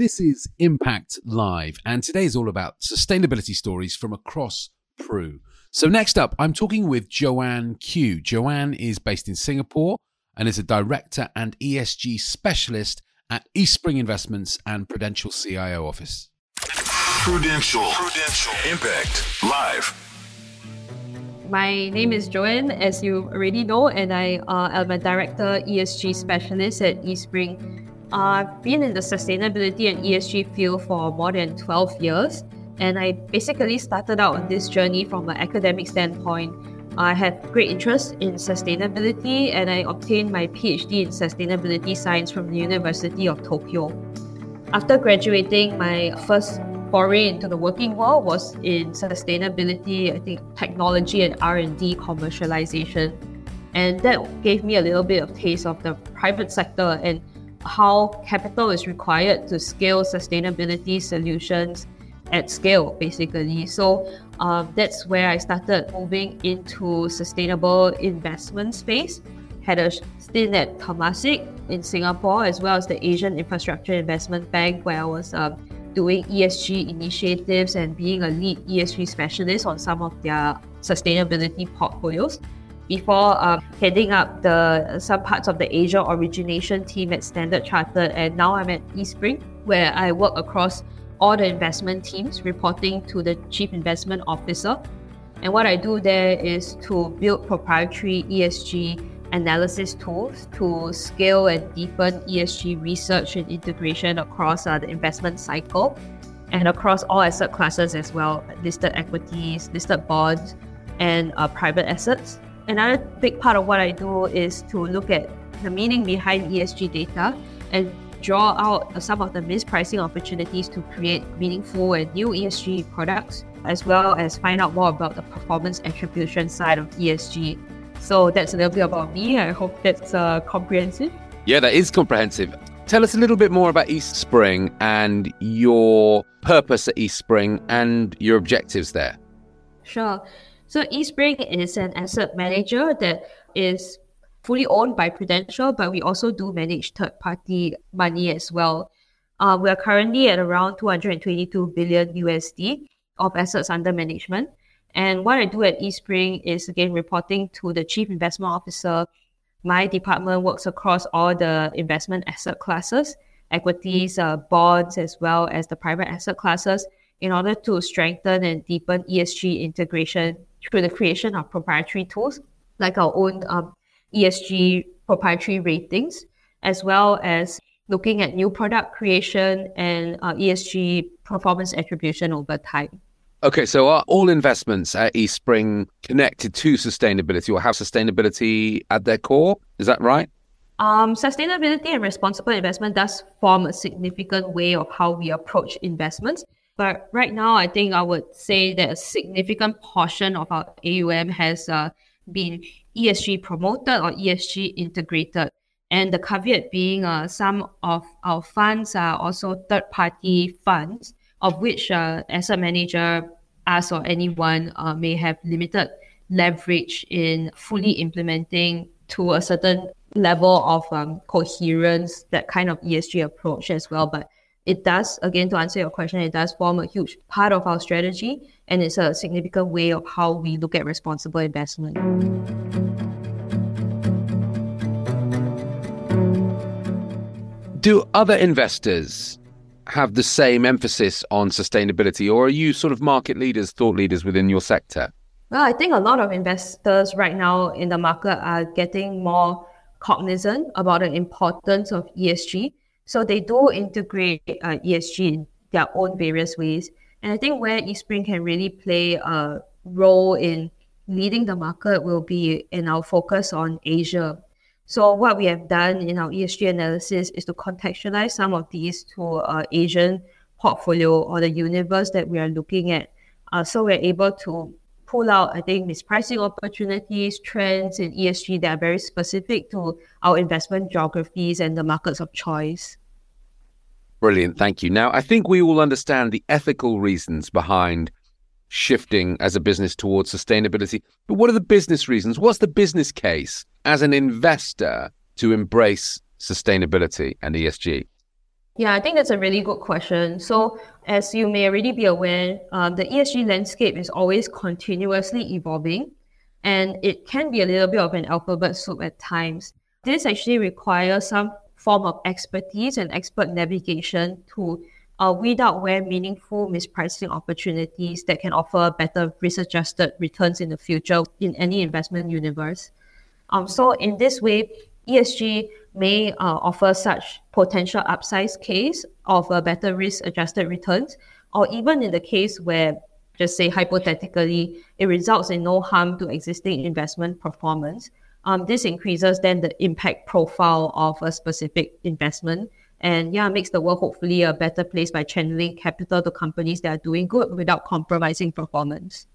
This is Impact Live, and today is all about sustainability stories from across Pru. So, next up, I'm talking with Joanne Khew. Joanne is based in Singapore and is a director and ESG specialist at Eastspring Investments and Prudential CIO Office. Prudential. Prudential. Impact Live. My name is Joanne, as you already know, and I uh, am a director ESG specialist at Eastspring. I've been in the sustainability and ESG field for more than 12 years, and I basically started out on this journey from an academic standpoint. I had great interest in sustainability, and I obtained my PhD in sustainability science from the University of Tokyo. After graduating, my first foray into the working world was in sustainability, I think technology and R&D commercialization. And that gave me a little bit of taste of the private sector and how capital is required to scale sustainability solutions at scale, basically. So um, that's where I started moving into sustainable investment space. Had a stint at Temasek in Singapore, as well as the Asian Infrastructure Investment Bank, where I was um, doing ESG initiatives and being a lead ESG specialist on some of their sustainability portfolios before um, heading up the some parts of the Asia origination team at Standard Chartered, and now I'm at Eastspring, where I work across all the investment teams, reporting to the chief investment officer. And what I do there is to build proprietary ESG analysis tools to scale and deepen ESG research and integration across uh, the investment cycle and across all asset classes as well listed equities, listed bonds, and uh, private assets. Another big part of what I do is to look at the meaning behind ESG data and draw out some of the mispricing opportunities to create meaningful and new ESG products, as well as find out more about the performance attribution side of ESG so that's a little bit about me. I hope that's uh, comprehensive. Yeah, that is comprehensive. Tell us a little bit more about Eastspring and your purpose at Eastspring and your objectives there. Sure. So Eastspring is an asset manager that is fully owned by Prudential, but we also do manage third-party money as well. Uh, we are currently at around 222 billion USD of assets under management. And what I do at Eastspring is again reporting to the chief investment officer. My department works across all the investment asset classes, equities, uh, bonds, as well as the private asset classes, in order to strengthen and deepen ESG integration through the creation of proprietary tools like our own um, ESG proprietary ratings, as well as looking at new product creation and uh, ESG performance attribution over time. Okay, so are all investments at Eastspring connected to sustainability or have sustainability at their core? Is that right? Um, sustainability and responsible investment does form a significant way of how we approach investments. But right now, I think I would say that a significant portion of our AUM has uh, been ESG promoted or ESG integrated. And the caveat being uh, some of our funds are also third party funds of which uh, asset manager, us or anyone uh, may have limited leverage in fully implementing to a certain level of um, coherence that kind of ESG approach as well. But it does, again, to answer your question, it does form a huge part of our strategy and it's a significant way of how we look at responsible investment. Do other investors have the same emphasis on sustainability, or are you sort of market leaders, thought leaders within your sector? Well, I think a lot of investors right now in the market are getting more cognizant about the importance of ESG. So they do integrate uh, ESG in their own various ways. And I think where Eastspring can really play a role in leading the market will be in our focus on Asia. So what we have done in our ESG analysis is to contextualize some of these to uh, Asian portfolio or the universe that we are looking at. Uh, so we're able to pull out, I think, mispricing opportunities, trends in ESG that are very specific to our investment geographies and the markets of choice. Brilliant. Thank you. Now, I think we all understand the ethical reasons behind shifting as a business towards sustainability. But what are the business reasons? What's the business case as an investor to embrace sustainability and ESG? Yeah, I think that's a really good question. So, as you may already be aware, um, the ESG landscape is always continuously evolving, and it can be a little bit of an alphabet soup at times. This actually requires some form of expertise and expert navigation to uh, weed out where meaningful mispricing opportunities that can offer better risk-adjusted returns in the future in any investment universe. Um, so in this way, ESG may uh, offer such potential upside case of a better risk-adjusted returns, or even in the case where, just say hypothetically, it results in no harm to existing investment performance. Um, this increases then the impact profile of a specific investment and yeah, makes the world hopefully a better place by channeling capital to companies that are doing good without compromising performance.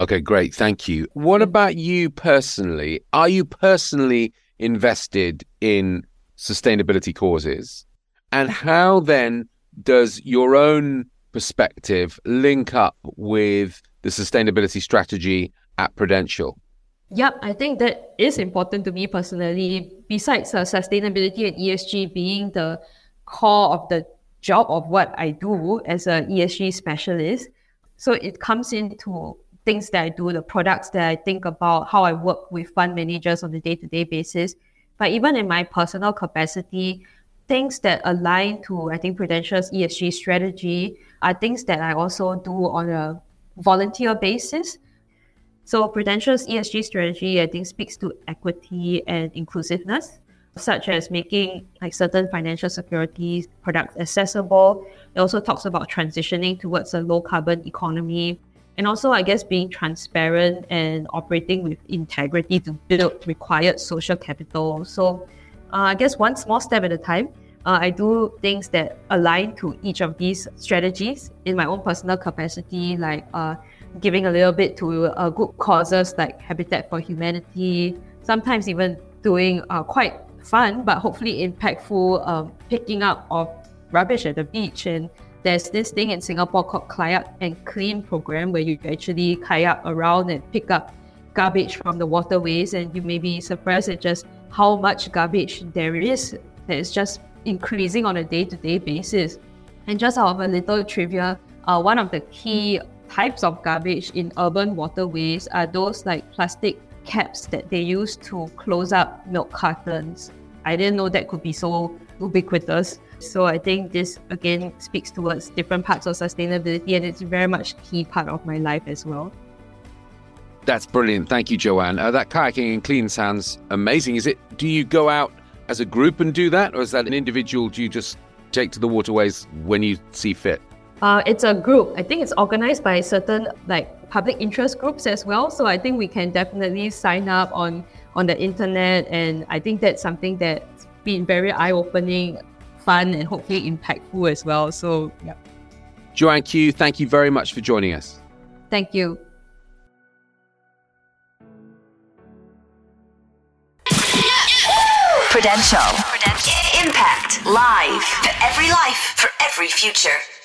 Okay, great. Thank you. What about you personally? Are you personally invested in sustainability causes? And how then does your own perspective link up with the sustainability strategy at Prudential? Yep, I think that is important to me personally. Besides uh, sustainability and ESG being the core of the job of what I do as an ESG specialist, so it comes into things that I do, the products that I think about, how I work with fund managers on a day to day basis. But even in my personal capacity, things that align to, I think, Prudential's ESG strategy are things that I also do on a volunteer basis. So Prudential's ESG strategy, I think, speaks to equity and inclusiveness, such as making like certain financial securities products accessible. It also talks about transitioning towards a low carbon economy. And also, I guess, being transparent and operating with integrity to build required social capital. So, uh, I guess one small step at a time. Uh, I do things that align to each of these strategies in my own personal capacity, like uh, giving a little bit to uh, good causes like Habitat for Humanity, sometimes even doing uh, quite fun but hopefully impactful um, picking up of rubbish at the beach. And there's this thing in Singapore called Kayak and Clean program where you actually kayak around and pick up garbage from the waterways. And you may be surprised at just how much garbage there is that is just increasing on a day to day basis. And just out of a little trivia, uh, one of the key types of garbage in urban waterways are those like plastic caps that they use to close up milk cartons. I didn't know that could be so ubiquitous. So I think this again speaks towards different parts of sustainability and it's very much key part of my life as well. That's brilliant. Thank you, Joanne. Uh, that kayaking and clean sounds amazing. Is it? Do you go out as a group and do that, or is that an individual? Do you just take to the waterways when you see fit? Uh, it's a group. I think it's organized by certain like public interest groups as well. So I think we can definitely sign up on on the internet, and I think that's something that's been very eye opening, fun, and hopefully impactful as well. So yeah. Joanne Khew, thank you very much for joining us. Thank you. Prudential. Prudential. Impact Live. For every life, for every future.